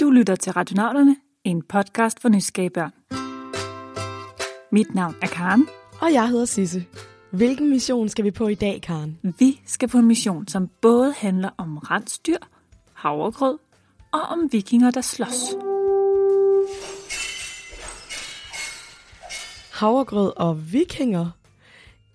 Du lytter til Radionauterne, en podcast for nysgerrige børn. Mit navn er Karen. Og jeg hedder Sisse. Hvilken mission skal vi på i dag, Karen? Vi skal på en mission, som både handler om rensdyr, havregrød og om vikinger, der slås. Havregrød og vikinger?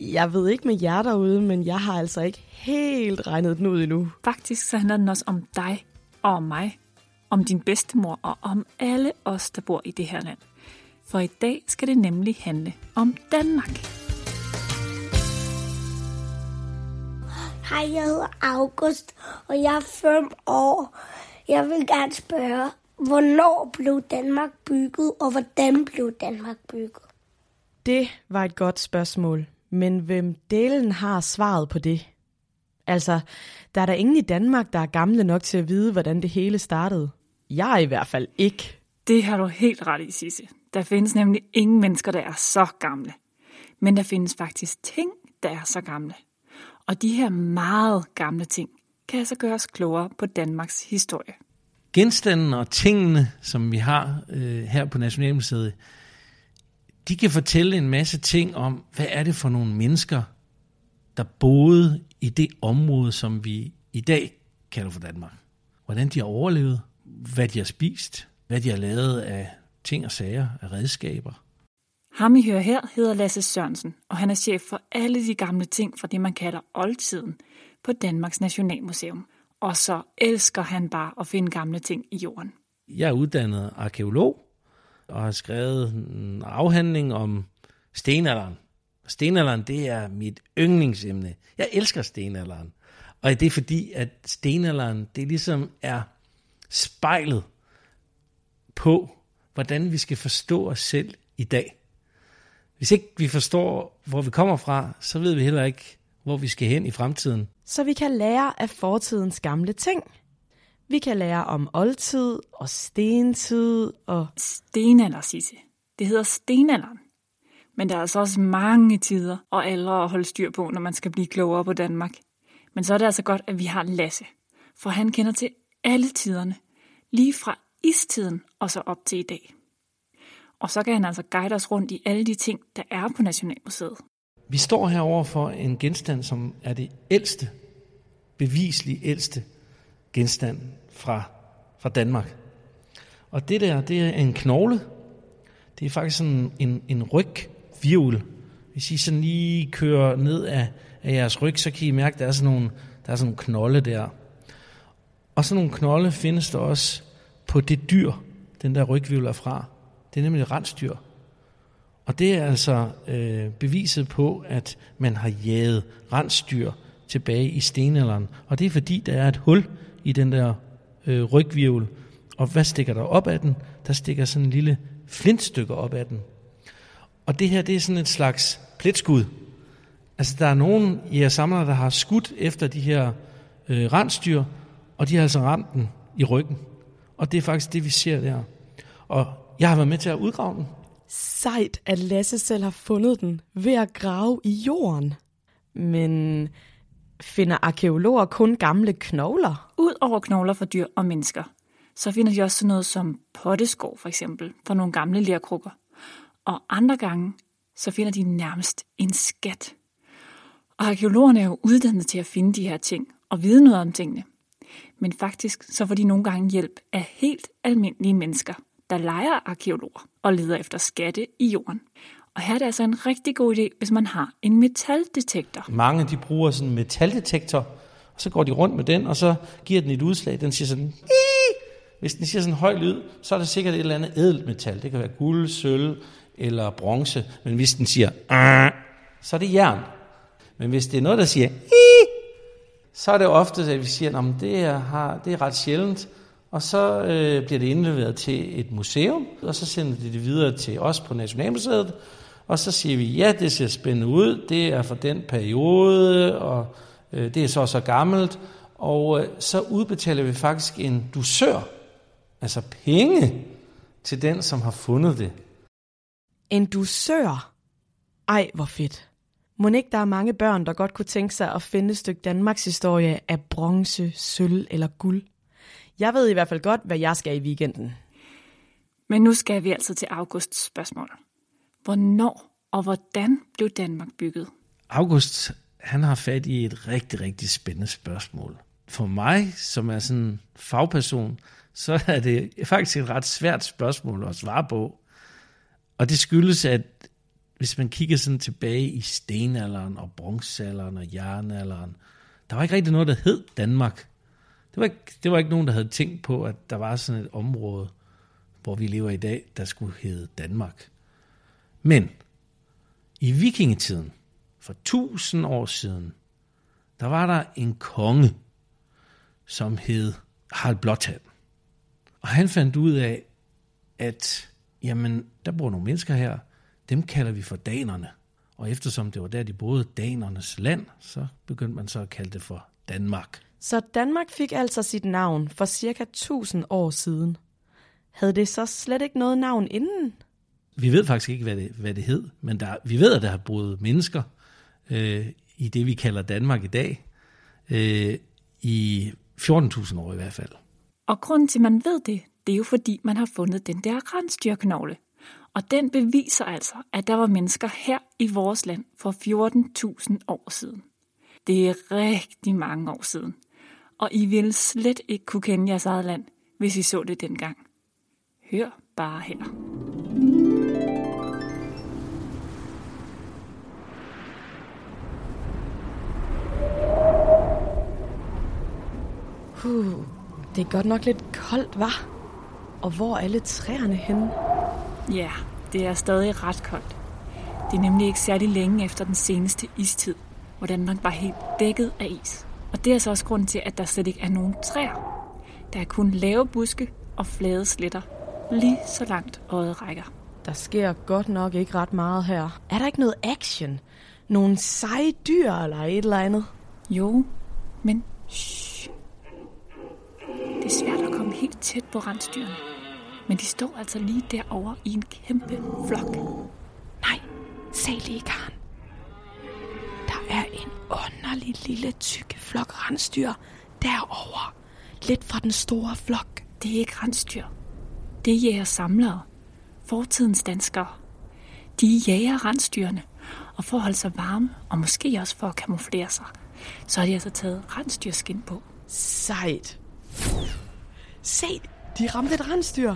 Jeg ved ikke med jer derude, men jeg har altså ikke helt regnet den ud endnu. Faktisk så handler den også om dig og om mig, om din bedstemor og om alle os, der bor i det her land. For i dag skal det nemlig handle om Danmark. Hej, jeg hedder August, og jeg er 5 år. Jeg vil gerne spørge, hvornår blev Danmark bygget, og hvordan blev Danmark bygget? Det var et godt spørgsmål, men hvem delen har svaret på det? Altså, der er der ingen i Danmark, der er gamle nok til at vide, hvordan det hele startede. Jeg er i hvert fald ikke. Det har du helt ret i, Sisse. Der findes nemlig ingen mennesker, der er så gamle. Men der findes faktisk ting, der er så gamle. Og de her meget gamle ting kan altså gøre os klogere på Danmarks historie. Genstandene og tingene, som vi har øh, her på Nationalmuseet, de kan fortælle en masse ting om, hvad er det for nogle mennesker, der boede i det område, som vi i dag kalder for Danmark. Hvordan de har overlevet, hvad de har spist, hvad de har lavet af ting og sager, af redskaber. Ham I hører her hedder Lasse Sørensen, og han er chef for alle de gamle ting fra det, man kalder oldtiden på Danmarks Nationalmuseum. Og så elsker han bare at finde gamle ting i jorden. Jeg er uddannet arkeolog og har skrevet en afhandling om stenalderen. Stenalderen, det er mit yndlingsemne. Jeg elsker stenalderen. Og det er fordi, at stenalderen, det ligesom er spejlet på, hvordan vi skal forstå os selv i dag. Hvis ikke vi forstår, hvor vi kommer fra, så ved vi heller ikke, hvor vi skal hen i fremtiden. Så vi kan lære af fortidens gamle ting. Vi kan lære om oldtid og stentid og... Stenalder, Sisse. Det hedder stenalderen. Men der er altså også mange tider og aldre at holde styr på, når man skal blive klogere på Danmark. Men så er det altså godt, at vi har Lasse, for han kender til alle tiderne, lige fra istiden og så op til i dag. Og så kan han altså guide os rundt i alle de ting, der er på Nationalmuseet. Vi står herover for en genstand, som er det ældste, bevisligt ældste genstand fra, fra Danmark. Og det der, det er en knogle. Det er faktisk sådan en, en rygvirvel. Hvis I sådan lige kører ned af, af jeres ryg, så kan I mærke, at der er sådan nogle, der er sådan nogle knolde der. Og sådan nogle knolde findes der også på det dyr, den der rygvirvel er fra. Det er nemlig et rensdyr. Og det er altså øh, beviset på, at man har jaget rensdyr tilbage i stenalderen. Og det er fordi, der er et hul i den der øh, rygvirvel. Og hvad stikker der op af den? Der stikker sådan en lille flintstykke op af den. Og det her, det er sådan et slags pletskud. Altså, der er nogen i jer samlere, der har skudt efter de her øh, rensdyr, og de har altså ramt den i ryggen. Og det er faktisk det, vi ser der. Og jeg har været med til at udgrave den. Sejt, at Lasse selv har fundet den ved at grave i jorden. Men finder arkeologer kun gamle knogler? Udover knogler for dyr og mennesker, så finder de også sådan noget som potteskår for eksempel, fra nogle gamle lerkrukker. Og andre gange, så finder de nærmest en skat. Og arkeologerne er jo uddannet til at finde de her ting og vide noget om tingene. Men faktisk så får de nogle gange hjælp af helt almindelige mennesker, der leger arkeologer og leder efter skatte i jorden. Og her er det altså en rigtig god idé, hvis man har en metaldetektor. Mange de bruger sådan en metaldetektor, og så går de rundt med den, og så giver den et udslag. Den siger sådan, Ii! hvis den siger sådan en høj lyd, så er det sikkert et eller andet ædelt metal. Det kan være guld, sølv eller bronze. Men hvis den siger, så er det jern. Men hvis det er noget, der siger, Ii! Så er det ofte, at vi siger, at det er, har, det er ret sjældent, og så øh, bliver det indleveret til et museum, og så sender de det videre til os på Nationalmuseet, og så siger vi, ja, det ser spændende ud, det er fra den periode, og øh, det er så så gammelt, og øh, så udbetaler vi faktisk en dusør, altså penge, til den, som har fundet det. En dusør? Ej, hvor fedt. Må ikke der er mange børn, der godt kunne tænke sig at finde et stykke Danmarks historie af bronze, sølv eller guld? Jeg ved i hvert fald godt, hvad jeg skal i weekenden. Men nu skal vi altså til Augusts spørgsmål. Hvornår og hvordan blev Danmark bygget? August, han har fat i et rigtig, rigtig spændende spørgsmål. For mig, som er sådan en fagperson, så er det faktisk et ret svært spørgsmål at svare på. Og det skyldes, at hvis man kigger sådan tilbage i stenalderen og bronzealderen og jernalderen, der var ikke rigtig noget, der hed Danmark. Det var, ikke, det var ikke nogen, der havde tænkt på, at der var sådan et område, hvor vi lever i dag, der skulle hedde Danmark. Men i vikingetiden, for tusind år siden, der var der en konge, som hed Harald Blåtand. Og han fandt ud af, at jamen, der bor nogle mennesker her, dem kalder vi for danerne. Og eftersom det var der, de boede, danernes land, så begyndte man så at kalde det for Danmark. Så Danmark fik altså sit navn for cirka 1000 år siden. Havde det så slet ikke noget navn inden? Vi ved faktisk ikke, hvad det, hvad det hed, men der, vi ved, at der har boet mennesker øh, i det, vi kalder Danmark i dag, øh, i 14.000 år i hvert fald. Og grunden til, at man ved det, det er jo fordi, man har fundet den der rensdyrknogle. Og den beviser altså, at der var mennesker her i vores land for 14.000 år siden. Det er rigtig mange år siden. Og I ville slet ikke kunne kende jeres eget land, hvis I så det dengang. Hør bare her. Uh, det er godt nok lidt koldt, var. Og hvor er alle træerne henne? Ja, det er stadig ret koldt. Det er nemlig ikke særlig længe efter den seneste istid, hvor Danmark var helt dækket af is. Og det er så også grund til, at der slet ikke er nogen træer. Der er kun lave buske og flade sletter, lige så langt øjet rækker. Der sker godt nok ikke ret meget her. Er der ikke noget action? Nogle seje dyr eller et eller andet? Jo, men shh. Det er svært at komme helt tæt på rensdyrene. Men de står altså lige derovre i en kæmpe flok. Nej, se lige, Karen. Der er en underlig lille tykke flok rensdyr derovre. Lidt fra den store flok. Det er ikke rensdyr. Det er jæger samlere. Fortidens danskere. De jager rensdyrene, og for at holde sig varme, og måske også for at kamuflere sig, så har de altså taget rensdyrskin på. Sejt. Se, de ramte et rensdyr.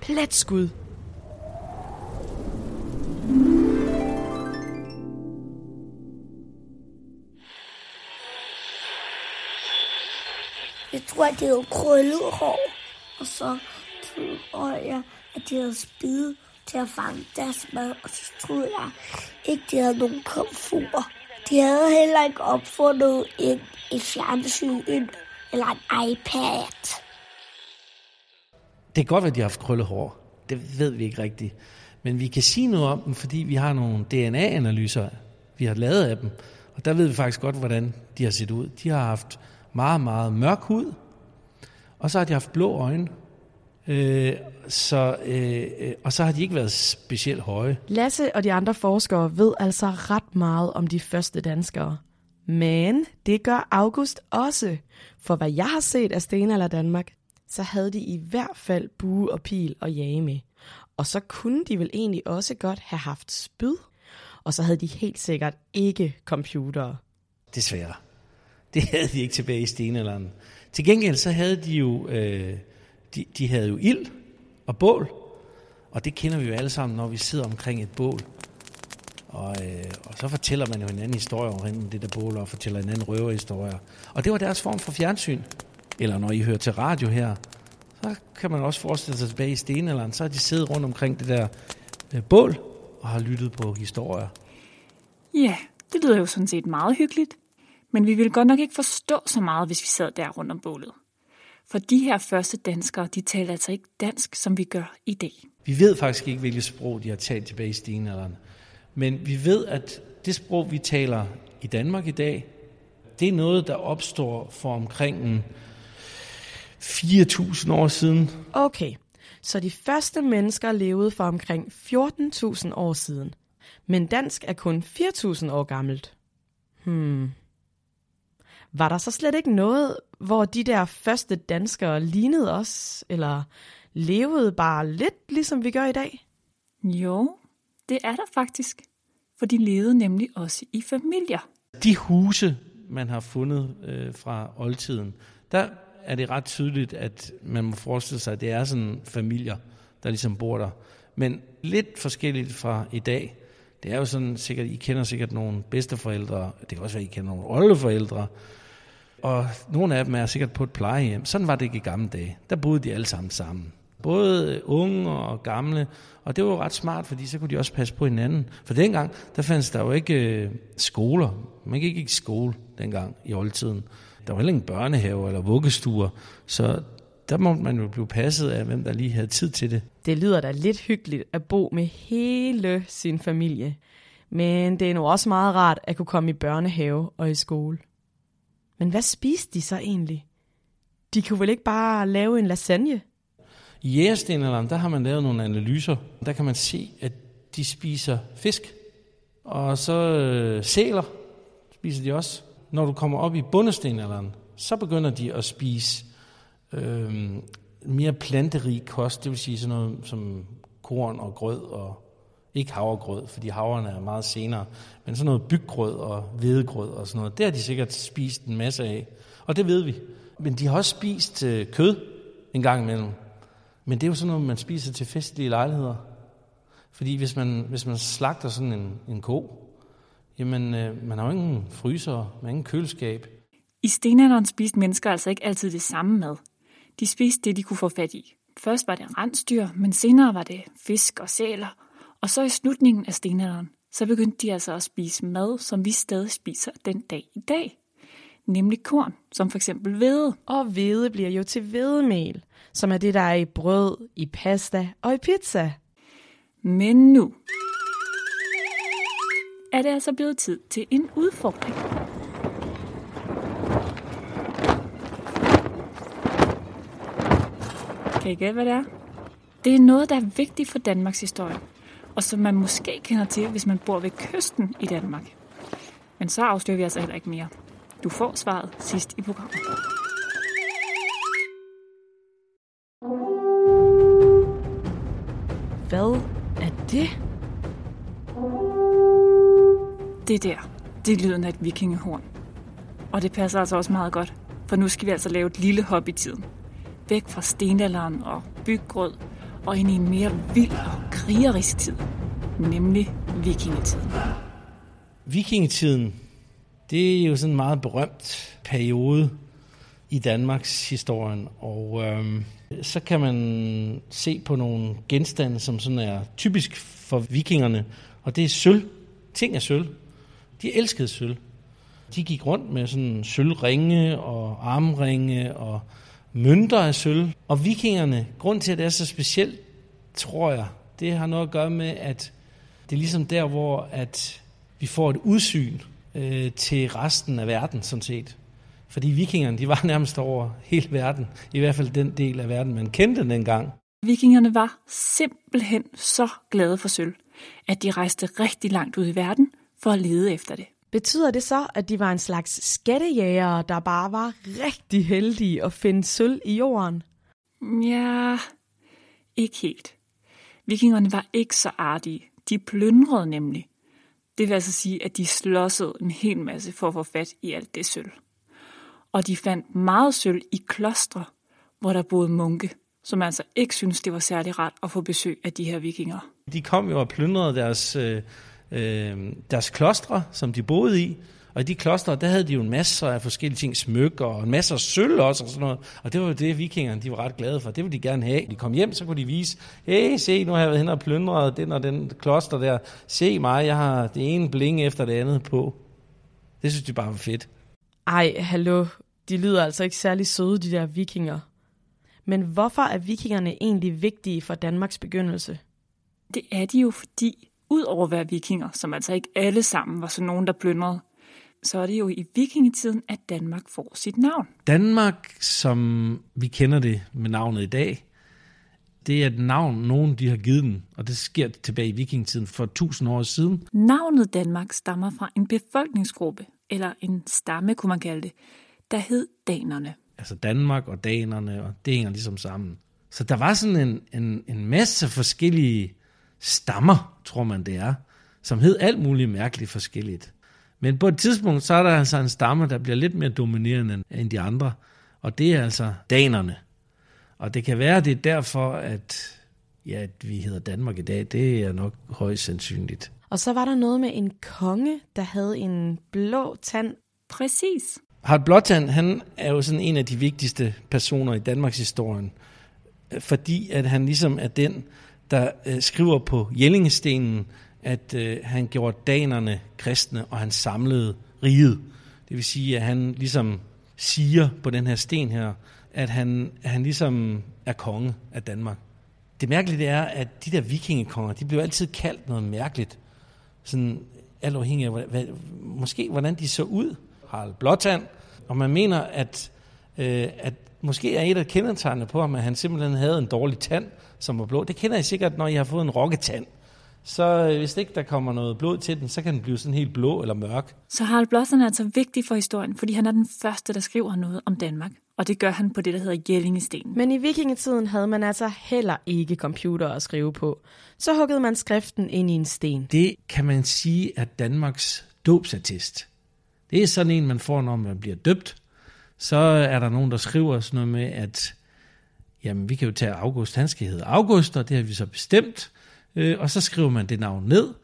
Pletskud. Jeg tror, at det var krøllet hår. Og så tror jeg, at de havde spid til at fange deres mad. Og så troede jeg ikke, de havde nogen komfur. De havde heller ikke opfundet en, en fjernsyn eller en iPad. Det kan godt, at de har haft krøllet hår. Det ved vi ikke rigtigt. Men vi kan sige noget om dem, fordi vi har nogle DNA-analyser, vi har lavet af dem. Og der ved vi faktisk godt, hvordan de har set ud. De har haft meget, meget mørk hud, og så har de haft blå øjne, øh, så, øh, og så har de ikke været specielt høje. Lasse og de andre forskere ved altså ret meget om de første danskere. Men det gør August også. For hvad jeg har set af Stenalder Danmark, så havde de i hvert fald bue og pil og jage med. Og så kunne de vel egentlig også godt have haft spyd. Og så havde de helt sikkert ikke computere. Desværre. Det havde de ikke tilbage i stenalderen. Til gengæld så havde de jo, øh, de, de havde jo ild og bål. Og det kender vi jo alle sammen, når vi sidder omkring et bål. Og, øh, og så fortæller man jo en anden historie omkring det der bål, og fortæller en anden røverhistorie. Og det var deres form for fjernsyn. Eller når I hører til radio her, så kan man også forestille sig tilbage i stenalderen, så har de siddet rundt omkring det der øh, bål, og har lyttet på historier. Ja, det lyder jo sådan set meget hyggeligt. Men vi ville godt nok ikke forstå så meget, hvis vi sad der rundt om bålet. For de her første danskere, de taler altså ikke dansk, som vi gør i dag. Vi ved faktisk ikke, hvilket sprog de har talt tilbage i stenalderen. Men vi ved, at det sprog, vi taler i Danmark i dag, det er noget, der opstår for omkring 4.000 år siden. Okay, så de første mennesker levede for omkring 14.000 år siden. Men dansk er kun 4.000 år gammelt. Hmm. Var der så slet ikke noget, hvor de der første danskere lignede os, eller levede bare lidt ligesom vi gør i dag? Jo, det er der faktisk. For de levede nemlig også i familier. De huse, man har fundet øh, fra oldtiden, der er det ret tydeligt, at man må forestille sig, at det er sådan familier, der ligesom bor der. Men lidt forskelligt fra i dag. Det er jo sådan sikkert, I kender sikkert nogle bedsteforældre, det kan også være, I kender nogle oldeforældre, og nogle af dem er sikkert på et plejehjem. Sådan var det ikke i gamle dage. Der boede de alle sammen sammen. Både unge og gamle. Og det var jo ret smart, fordi så kunne de også passe på hinanden. For dengang, der fandt der jo ikke øh, skoler. Man gik ikke i skole dengang i oldtiden. Der var heller ingen børnehave eller vuggestuer. Så der må man jo blive passet af, hvem der lige havde tid til det. Det lyder da lidt hyggeligt at bo med hele sin familie. Men det er nu også meget rart at kunne komme i børnehave og i skole. Men hvad spiste de så egentlig? De kunne vel ikke bare lave en lasagne? I jægerstenalderen, der har man lavet nogle analyser. Der kan man se, at de spiser fisk. Og så øh, sæler spiser de også. Når du kommer op i bundestenalderen, så begynder de at spise øh, mere planterig kost. Det vil sige sådan noget som korn og grød og ikke havregrød, fordi havrene er meget senere, men sådan noget byggrød og hvedegrød og sådan noget. Det har de sikkert spist en masse af, og det ved vi. Men de har også spist øh, kød en gang imellem. Men det er jo sådan noget, man spiser til festlige lejligheder. Fordi hvis man, hvis man slagter sådan en, en ko, jamen øh, man har jo ingen fryser, man har ingen køleskab. I stenalderen spiste mennesker altså ikke altid det samme mad. De spiste det, de kunne få fat i. Først var det rensdyr, men senere var det fisk og sæler. Og så i slutningen af stenalderen, så begyndte de altså at spise mad, som vi stadig spiser den dag i dag. Nemlig korn, som for eksempel hvede. Og hvede bliver jo til hvedemel, som er det, der er i brød, i pasta og i pizza. Men nu er det altså blevet tid til en udfordring. Kan I gætte, hvad det er? Det er noget, der er vigtigt for Danmarks historie, og som man måske kender til, hvis man bor ved kysten i Danmark. Men så afslører vi altså heller ikke mere. Du får svaret sidst i programmet. Hvad er det? Det der, det er lyden af et vikingehorn. Og det passer altså også meget godt, for nu skal vi altså lave et lille hop i tiden. Væk fra stenalderen og byggrød, og ind i en mere vild og krigerisk tid, nemlig vikingetiden. Vikingetiden, det er jo sådan en meget berømt periode i Danmarks historien, og øhm, så kan man se på nogle genstande, som sådan er typisk for vikingerne, og det er sølv. Ting er sølv. De elskede sølv. De gik rundt med sådan sølvringe og armringe og mønter af sølv. Og vikingerne, grund til, at det er så specielt, tror jeg, det har noget at gøre med, at det er ligesom der, hvor at vi får et udsyn øh, til resten af verden, sådan set. Fordi vikingerne, de var nærmest over hele verden. I hvert fald den del af verden, man kendte dengang. Vikingerne var simpelthen så glade for sølv, at de rejste rigtig langt ud i verden for at lede efter det. Betyder det så, at de var en slags skattejægere, der bare var rigtig heldige at finde sølv i jorden? Ja, ikke helt. Vikingerne var ikke så artige. De plyndrede nemlig. Det vil altså sige, at de slåssede en hel masse for at få fat i alt det sølv. Og de fandt meget sølv i klostre, hvor der boede munke, som altså ikke syntes, det var særlig rart at få besøg af de her vikinger. De kom jo og plyndrede deres, øh, øh, deres klostre, som de boede i. Og i de klostre, der havde de jo en masse af forskellige ting, smykker og en masse af sølv også og sådan noget. Og det var jo det, vikingerne de var ret glade for. Det ville de gerne have. De kom hjem, så kunne de vise, hey, se, nu har jeg været hen og plyndret den og den kloster der. Se mig, jeg har det ene bling efter det andet på. Det synes de bare var fedt. Ej, hallo. De lyder altså ikke særlig søde, de der vikinger. Men hvorfor er vikingerne egentlig vigtige for Danmarks begyndelse? Det er de jo, fordi ud over at være vikinger, som altså ikke alle sammen var sådan nogen, der plyndrede, så er det jo i vikingetiden, at Danmark får sit navn. Danmark, som vi kender det med navnet i dag, det er et navn, nogen de har givet den, og det sker tilbage i vikingetiden for tusind år siden. Navnet Danmark stammer fra en befolkningsgruppe, eller en stamme kunne man kalde det, der hed danerne. Altså Danmark og danerne, og det hænger ligesom sammen. Så der var sådan en, en, en masse forskellige stammer, tror man det er, som hed alt muligt mærkeligt forskelligt. Men på et tidspunkt, så er der altså en stamme, der bliver lidt mere dominerende end de andre, og det er altså danerne. Og det kan være, det er derfor, at, ja, at vi hedder Danmark i dag. Det er nok højst sandsynligt. Og så var der noget med en konge, der havde en blå tand. Præcis. Harald Blåtand, han er jo sådan en af de vigtigste personer i Danmarks historien, fordi at han ligesom er den, der øh, skriver på Jellingestenen, at øh, han gjorde danerne kristne, og han samlede riget. Det vil sige, at han ligesom siger på den her sten her, at han, han ligesom er konge af Danmark. Det mærkelige det er, at de der vikingekonger, de blev altid kaldt noget mærkeligt. Sådan alt afhængig af, hvad, hvad, måske hvordan de så ud. Harald Blåtand, og man mener, at, øh, at måske er et af kendetegnene på ham, at han simpelthen havde en dårlig tand, som var blå. Det kender I sikkert, når I har fået en rokketand. Så øh, hvis ikke der kommer noget blod til den, så kan den blive sådan helt blå eller mørk. Så Harald Blåtand er altså vigtig for historien, fordi han er den første, der skriver noget om Danmark. Og det gør han på det, der hedder Jellingestenen. Men i vikingetiden havde man altså heller ikke computer at skrive på. Så huggede man skriften ind i en sten. Det kan man sige er Danmarks dåbsattest. Det er sådan en, man får, når man bliver døbt. Så er der nogen, der skriver sådan noget med, at jamen, vi kan jo tage August, han skal hedde August, og det har vi så bestemt. Øh, og så skriver man det navn ned,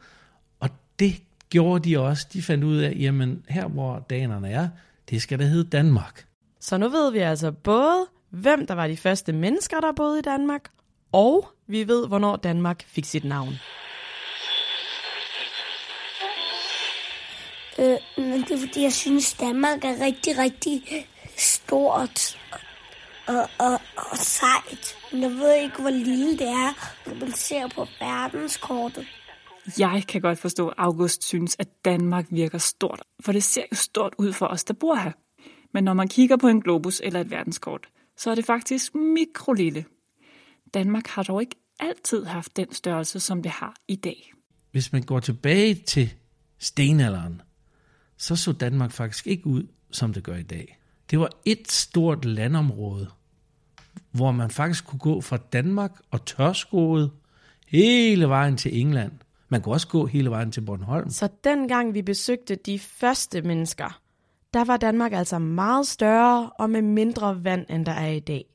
og det gjorde de også. De fandt ud af, jamen her hvor danerne er, det skal da hedde Danmark. Så nu ved vi altså både, hvem der var de første mennesker, der boede i Danmark, og vi ved, hvornår Danmark fik sit navn. Øh, men det er fordi, jeg synes, Danmark er rigtig, rigtig stort og, og, og sejt. Men jeg ved ikke, hvor lille det er, når man ser på verdenskortet. Jeg kan godt forstå, at August synes, at Danmark virker stort, for det ser jo stort ud for os, der bor her. Men når man kigger på en globus eller et verdenskort, så er det faktisk mikrolille. Danmark har dog ikke altid haft den størrelse, som det har i dag. Hvis man går tilbage til stenalderen, så så Danmark faktisk ikke ud, som det gør i dag. Det var et stort landområde, hvor man faktisk kunne gå fra Danmark og tørskoet hele vejen til England. Man kunne også gå hele vejen til Bornholm. Så dengang vi besøgte de første mennesker, der var Danmark altså meget større og med mindre vand, end der er i dag.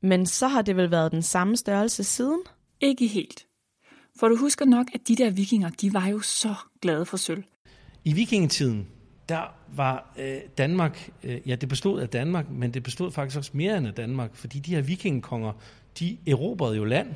Men så har det vel været den samme størrelse siden? Ikke helt. For du husker nok, at de der vikinger, de var jo så glade for sølv. I vikingetiden, der var øh, Danmark, øh, ja det bestod af Danmark, men det bestod faktisk også mere end af Danmark, fordi de her vikingekonger, de erobrede jo land.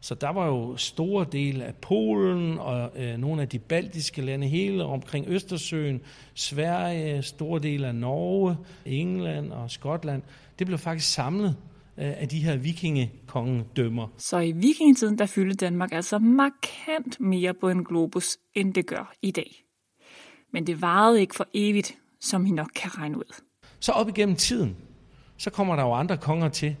Så der var jo store dele af Polen og øh, nogle af de baltiske lande, hele omkring Østersøen, Sverige, store dele af Norge, England og Skotland. Det blev faktisk samlet øh, af de her vikingekongedømmer. Så i vikingetiden, der fyldte Danmark altså markant mere på en globus, end det gør i dag. Men det varede ikke for evigt, som I nok kan regne ud. Så op igennem tiden, så kommer der jo andre konger til.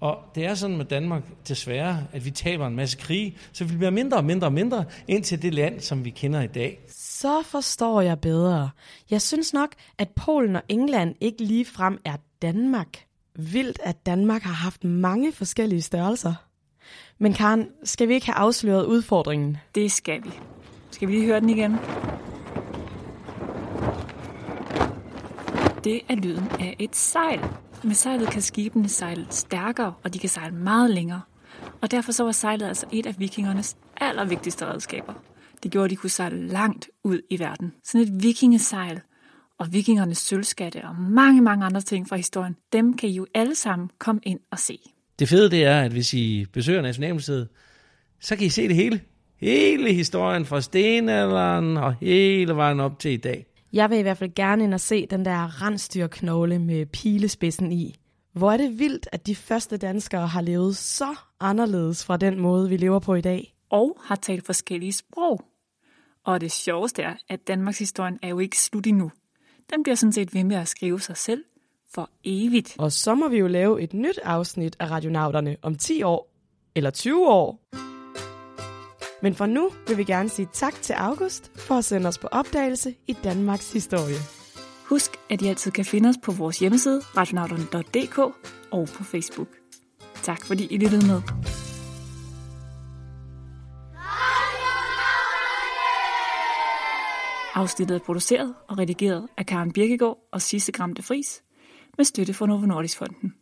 Og det er sådan med Danmark desværre, at vi taber en masse krige, så vi bliver mindre og mindre og mindre ind til det land, som vi kender i dag. Så forstår jeg bedre. Jeg synes nok, at Polen og England ikke lige frem er Danmark. Vildt, at Danmark har haft mange forskellige størrelser. Men Karen, skal vi ikke have afsløret udfordringen? Det skal vi. Skal vi lige høre den igen? Det er lyden af et sejl. Med sejlet kan skibene sejle stærkere, og de kan sejle meget længere. Og derfor så var sejlet altså et af vikingernes allervigtigste redskaber. Det gjorde, at de kunne sejle langt ud i verden. Sådan et vikingesejl og vikingernes sølvskatte og mange, mange andre ting fra historien, dem kan I jo alle sammen komme ind og se. Det fede det er, at hvis I besøger Nationalmuseet, så kan I se det hele. Hele historien fra stenalderen og hele vejen op til i dag. Jeg vil i hvert fald gerne ind og se den der rensdyrknogle med pilespidsen i. Hvor er det vildt, at de første danskere har levet så anderledes fra den måde, vi lever på i dag. Og har talt forskellige sprog. Og det sjoveste er, at Danmarks historien er jo ikke slut endnu. Den bliver sådan set ved med at skrive sig selv for evigt. Og så må vi jo lave et nyt afsnit af Radionauterne om 10 år eller 20 år. Men for nu vil vi gerne sige tak til August for at sende os på opdagelse i Danmarks historie. Husk, at I altid kan finde os på vores hjemmeside, radionauterne.dk og på Facebook. Tak fordi I lyttede med. Afsnittet er produceret og redigeret af Karen Birkegaard og Sisse Gramte Fris med støtte fra Novo Nordisk Fonden.